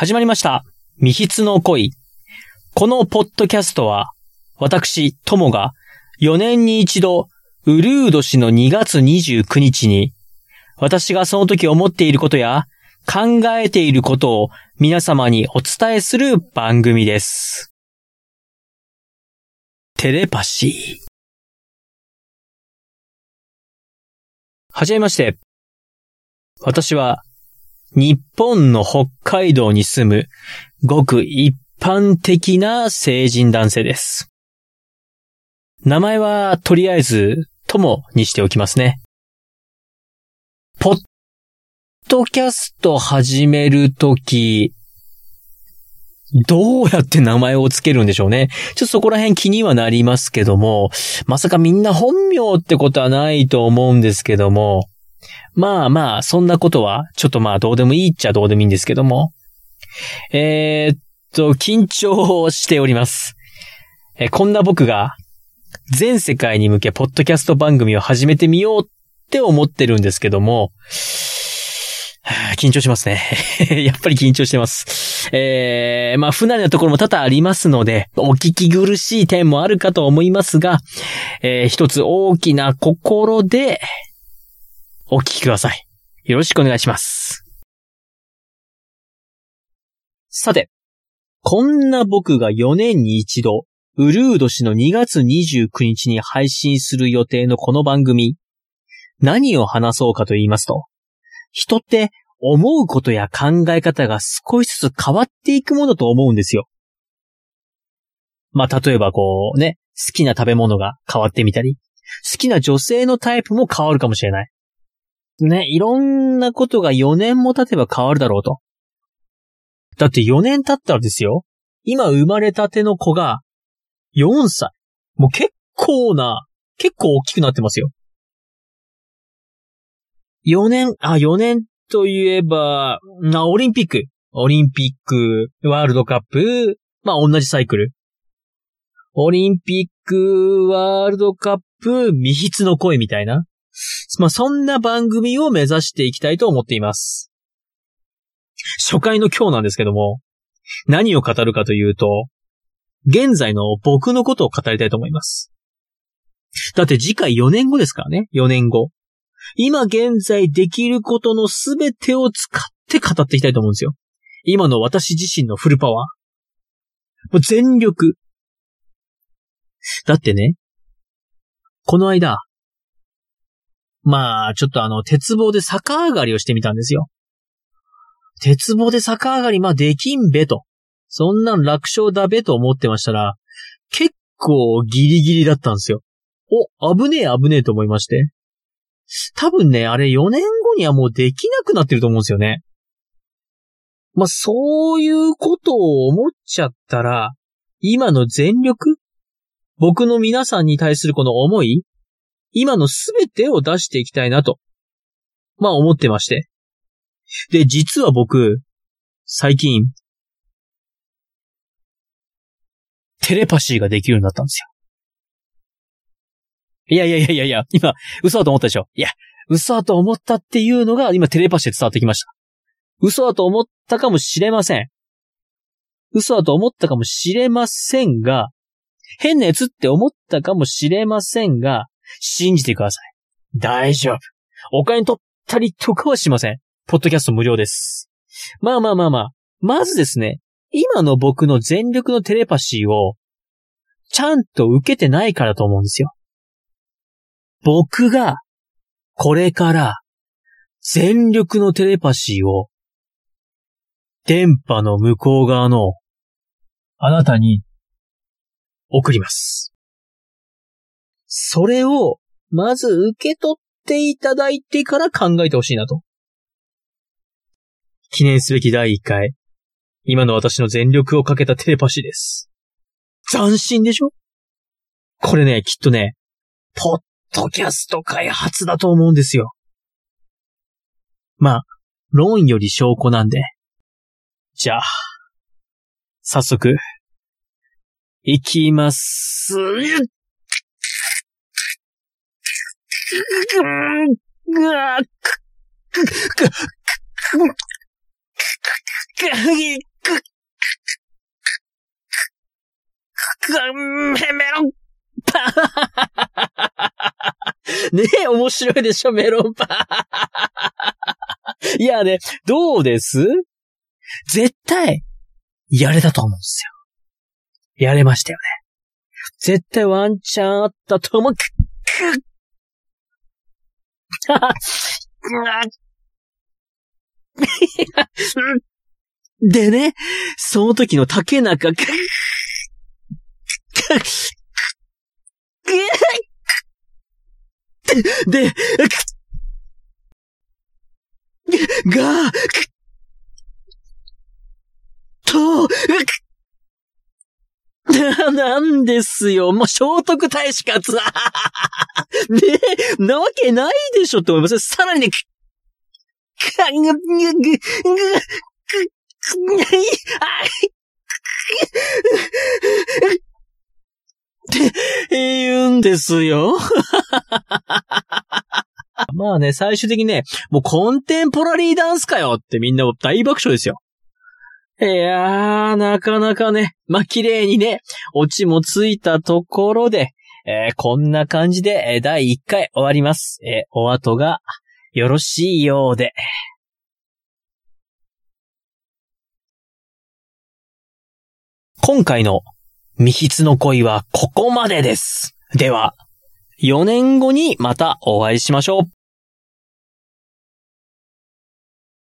始まりました。未筆の恋。このポッドキャストは、私、ともが、4年に一度、ウルー年の2月29日に、私がその時思っていることや、考えていることを皆様にお伝えする番組です。テレパシー。はじめまして。私は、日本の北海道に住む、ごく一般的な成人男性です。名前は、とりあえず、ともにしておきますね。ポッドキャスト始めるとき、どうやって名前をつけるんでしょうね。ちょっとそこら辺気にはなりますけども、まさかみんな本名ってことはないと思うんですけども、まあまあ、そんなことは、ちょっとまあどうでもいいっちゃどうでもいいんですけども。えー、っと、緊張しております。えーこんな僕が、全世界に向け、ポッドキャスト番組を始めてみようって思ってるんですけども、緊張しますね。やっぱり緊張してます。えー、まあ、不慣れなところも多々ありますので、お聞き苦しい点もあるかと思いますが、えー一つ大きな心で、お聞きください。よろしくお願いします。さて、こんな僕が4年に一度、ウルー年の2月29日に配信する予定のこの番組、何を話そうかと言いますと、人って思うことや考え方が少しずつ変わっていくものと思うんですよ。まあ、例えばこうね、好きな食べ物が変わってみたり、好きな女性のタイプも変わるかもしれない。ね、いろんなことが4年も経てば変わるだろうと。だって4年経ったらですよ、今生まれたての子が4歳。もう結構な、結構大きくなってますよ。4年、あ、4年といえば、な、オリンピック。オリンピック、ワールドカップ、まあ同じサイクル。オリンピック、ワールドカップ、未筆の声みたいな。まあそんな番組を目指していきたいと思っています。初回の今日なんですけども、何を語るかというと、現在の僕のことを語りたいと思います。だって次回4年後ですからね、4年後。今現在できることのすべてを使って語っていきたいと思うんですよ。今の私自身のフルパワー。もう全力。だってね、この間、まあ、ちょっとあの、鉄棒で逆上がりをしてみたんですよ。鉄棒で逆上がり、まあできんべと。そんなん楽勝だべと思ってましたら、結構ギリギリだったんですよ。お、危ねえ危ねえと思いまして。多分ね、あれ4年後にはもうできなくなってると思うんですよね。まあ、そういうことを思っちゃったら、今の全力？僕の皆さんに対するこの思い？今のすべてを出していきたいなと。まあ思ってまして。で、実は僕、最近、テレパシーができるようになったんですよ。いやいやいやいやいや、今、嘘だと思ったでしょいや、嘘だと思ったっていうのが今テレパシーで伝わってきました。嘘だと思ったかもしれません。嘘だと思ったかもしれませんが、変なやつって思ったかもしれませんが、信じてください。大丈夫。お金取ったりとかはしません。ポッドキャスト無料です。まあまあまあまあ。まずですね、今の僕の全力のテレパシーを、ちゃんと受けてないからと思うんですよ。僕が、これから、全力のテレパシーを、電波の向こう側の、あなたに、送ります。それを、まず受け取っていただいてから考えてほしいなと。記念すべき第1回、今の私の全力をかけたテレパシーです。斬新でしょ？これね、きっとね、ポッドキャスト開発だと思うんですよ。まあ、論より証拠なんで。じゃあ、早速、いきます。メロンパーねえ、面白いでしょ、メロンパーいやね、どうです絶対、やれたと思うん。ですよ。やれましたよね。絶対ワンチャンあったと思う。く、く、でね、その時の竹中、で、が、と、なんですよ。もう聖徳太子かつ。ねなわけないでしょって思いますさらにね、か、ぐ、ぐ、ぐ、ぐ、ぐ、って言うんですよ。まあね、最終的にね、もうコンテンポラリーダンスかよってみんな大爆笑ですよ。いやー、なかなかね、まあ、綺麗にね、オチもついたところで、えー、こんな感じで、え、第1回終わります。え、お後がよろしいようで。今回の未筆の恋はここまでです。では、4年後にまたお会いしましょう。